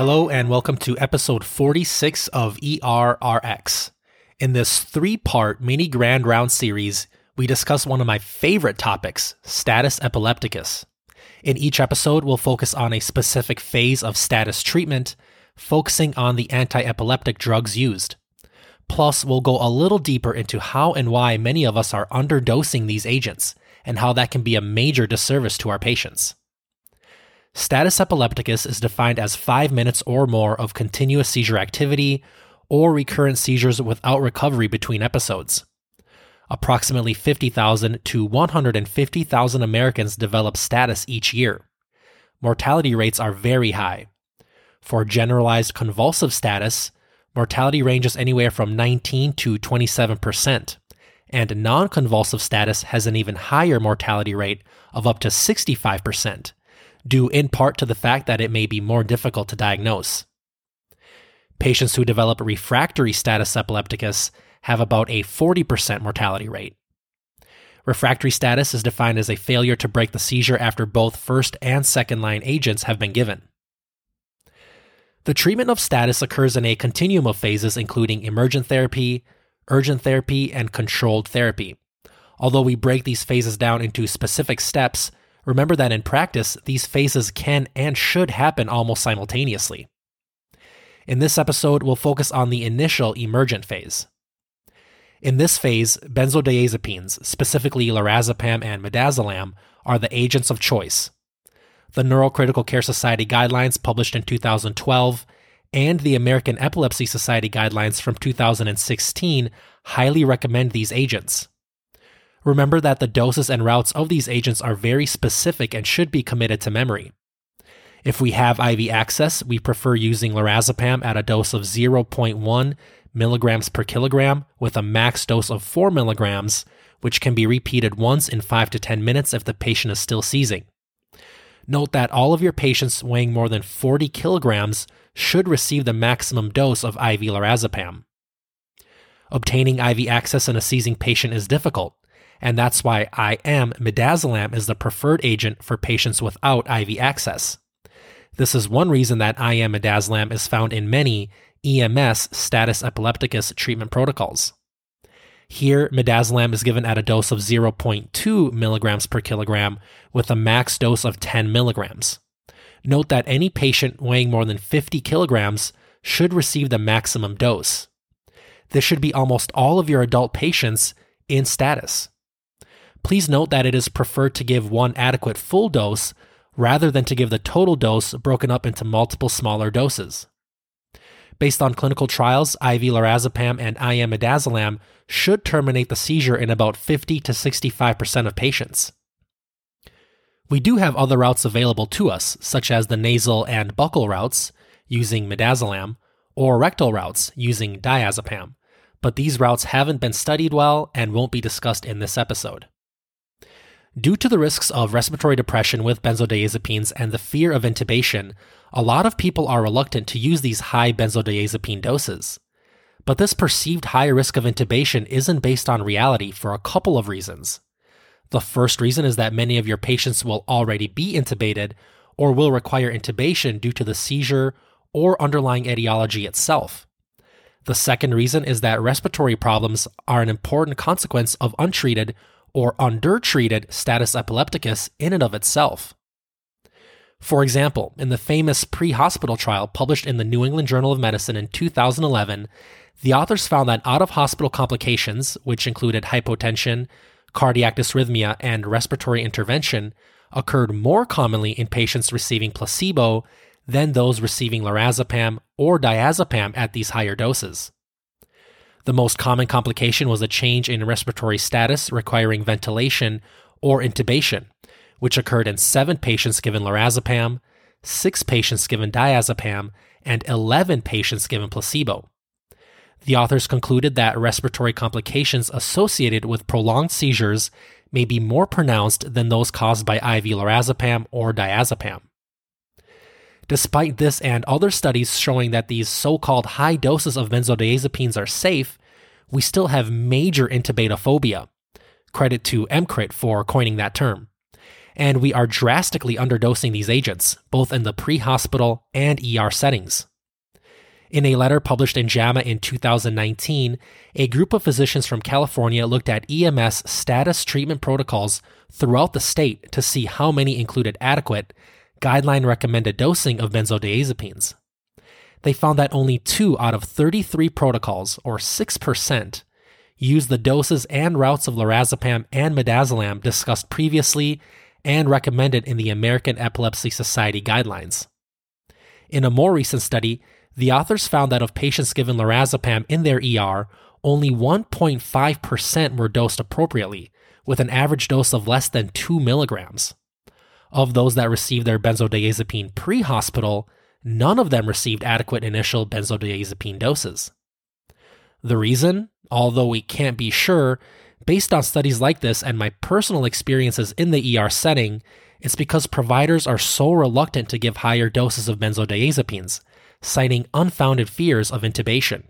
Hello, and welcome to episode 46 of ERRX. In this three part mini grand round series, we discuss one of my favorite topics status epilepticus. In each episode, we'll focus on a specific phase of status treatment, focusing on the anti epileptic drugs used. Plus, we'll go a little deeper into how and why many of us are underdosing these agents, and how that can be a major disservice to our patients. Status epilepticus is defined as five minutes or more of continuous seizure activity or recurrent seizures without recovery between episodes. Approximately 50,000 to 150,000 Americans develop status each year. Mortality rates are very high. For generalized convulsive status, mortality ranges anywhere from 19 to 27%, and non convulsive status has an even higher mortality rate of up to 65% due in part to the fact that it may be more difficult to diagnose. Patients who develop refractory status epilepticus have about a 40% mortality rate. Refractory status is defined as a failure to break the seizure after both first and second line agents have been given. The treatment of status occurs in a continuum of phases, including emergent therapy, urgent therapy, and controlled therapy. Although we break these phases down into specific steps, Remember that in practice, these phases can and should happen almost simultaneously. In this episode, we'll focus on the initial emergent phase. In this phase, benzodiazepines, specifically lorazepam and midazolam, are the agents of choice. The Neurocritical Care Society guidelines published in 2012 and the American Epilepsy Society guidelines from 2016 highly recommend these agents. Remember that the doses and routes of these agents are very specific and should be committed to memory. If we have IV access, we prefer using lorazepam at a dose of 0.1 milligrams per kilogram with a max dose of 4 milligrams, which can be repeated once in 5 to 10 minutes if the patient is still seizing. Note that all of your patients weighing more than 40 kilograms should receive the maximum dose of IV lorazepam. Obtaining IV access in a seizing patient is difficult, and that's why IM midazolam is the preferred agent for patients without IV access. This is one reason that IM midazolam is found in many EMS status epilepticus treatment protocols. Here, midazolam is given at a dose of 0.2 milligrams per kilogram with a max dose of 10 milligrams. Note that any patient weighing more than 50 kilograms should receive the maximum dose. This should be almost all of your adult patients in status. Please note that it is preferred to give one adequate full dose rather than to give the total dose broken up into multiple smaller doses. Based on clinical trials, IV lorazepam and IM midazolam should terminate the seizure in about 50 to 65% of patients. We do have other routes available to us, such as the nasal and buccal routes using midazolam, or rectal routes using diazepam, but these routes haven't been studied well and won't be discussed in this episode. Due to the risks of respiratory depression with benzodiazepines and the fear of intubation, a lot of people are reluctant to use these high benzodiazepine doses. But this perceived high risk of intubation isn't based on reality for a couple of reasons. The first reason is that many of your patients will already be intubated or will require intubation due to the seizure or underlying etiology itself. The second reason is that respiratory problems are an important consequence of untreated or undertreated status epilepticus in and of itself. For example, in the famous pre hospital trial published in the New England Journal of Medicine in 2011, the authors found that out of hospital complications, which included hypotension, cardiac dysrhythmia, and respiratory intervention, occurred more commonly in patients receiving placebo than those receiving lorazepam or diazepam at these higher doses. The most common complication was a change in respiratory status requiring ventilation or intubation, which occurred in seven patients given lorazepam, six patients given diazepam, and 11 patients given placebo. The authors concluded that respiratory complications associated with prolonged seizures may be more pronounced than those caused by IV lorazepam or diazepam. Despite this and other studies showing that these so called high doses of benzodiazepines are safe, we still have major intubatophobia. Credit to EMCrit for coining that term. and we are drastically underdosing these agents, both in the pre hospital and ER settings. In a letter published in JAMA in 2019, a group of physicians from California looked at EMS status treatment protocols throughout the state to see how many included adequate, guideline recommended dosing of benzodiazepines. They found that only two out of 33 protocols, or 6%, used the doses and routes of lorazepam and midazolam discussed previously and recommended in the American Epilepsy Society guidelines. In a more recent study, the authors found that of patients given lorazepam in their ER, only 1.5% were dosed appropriately, with an average dose of less than 2 milligrams. Of those that received their benzodiazepine pre hospital, none of them received adequate initial benzodiazepine doses. The reason, although we can't be sure, based on studies like this and my personal experiences in the ER setting, it's because providers are so reluctant to give higher doses of benzodiazepines, citing unfounded fears of intubation.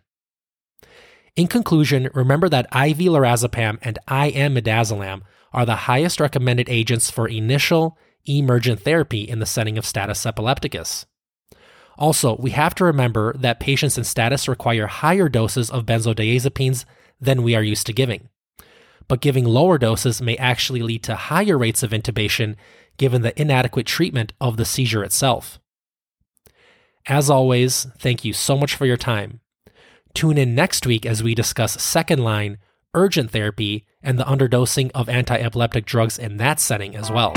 In conclusion, remember that IV lorazepam and IM midazolam are the highest recommended agents for initial emergent therapy in the setting of status epilepticus. Also, we have to remember that patients in status require higher doses of benzodiazepines than we are used to giving. But giving lower doses may actually lead to higher rates of intubation given the inadequate treatment of the seizure itself. As always, thank you so much for your time. Tune in next week as we discuss second line, urgent therapy, and the underdosing of anti epileptic drugs in that setting as well.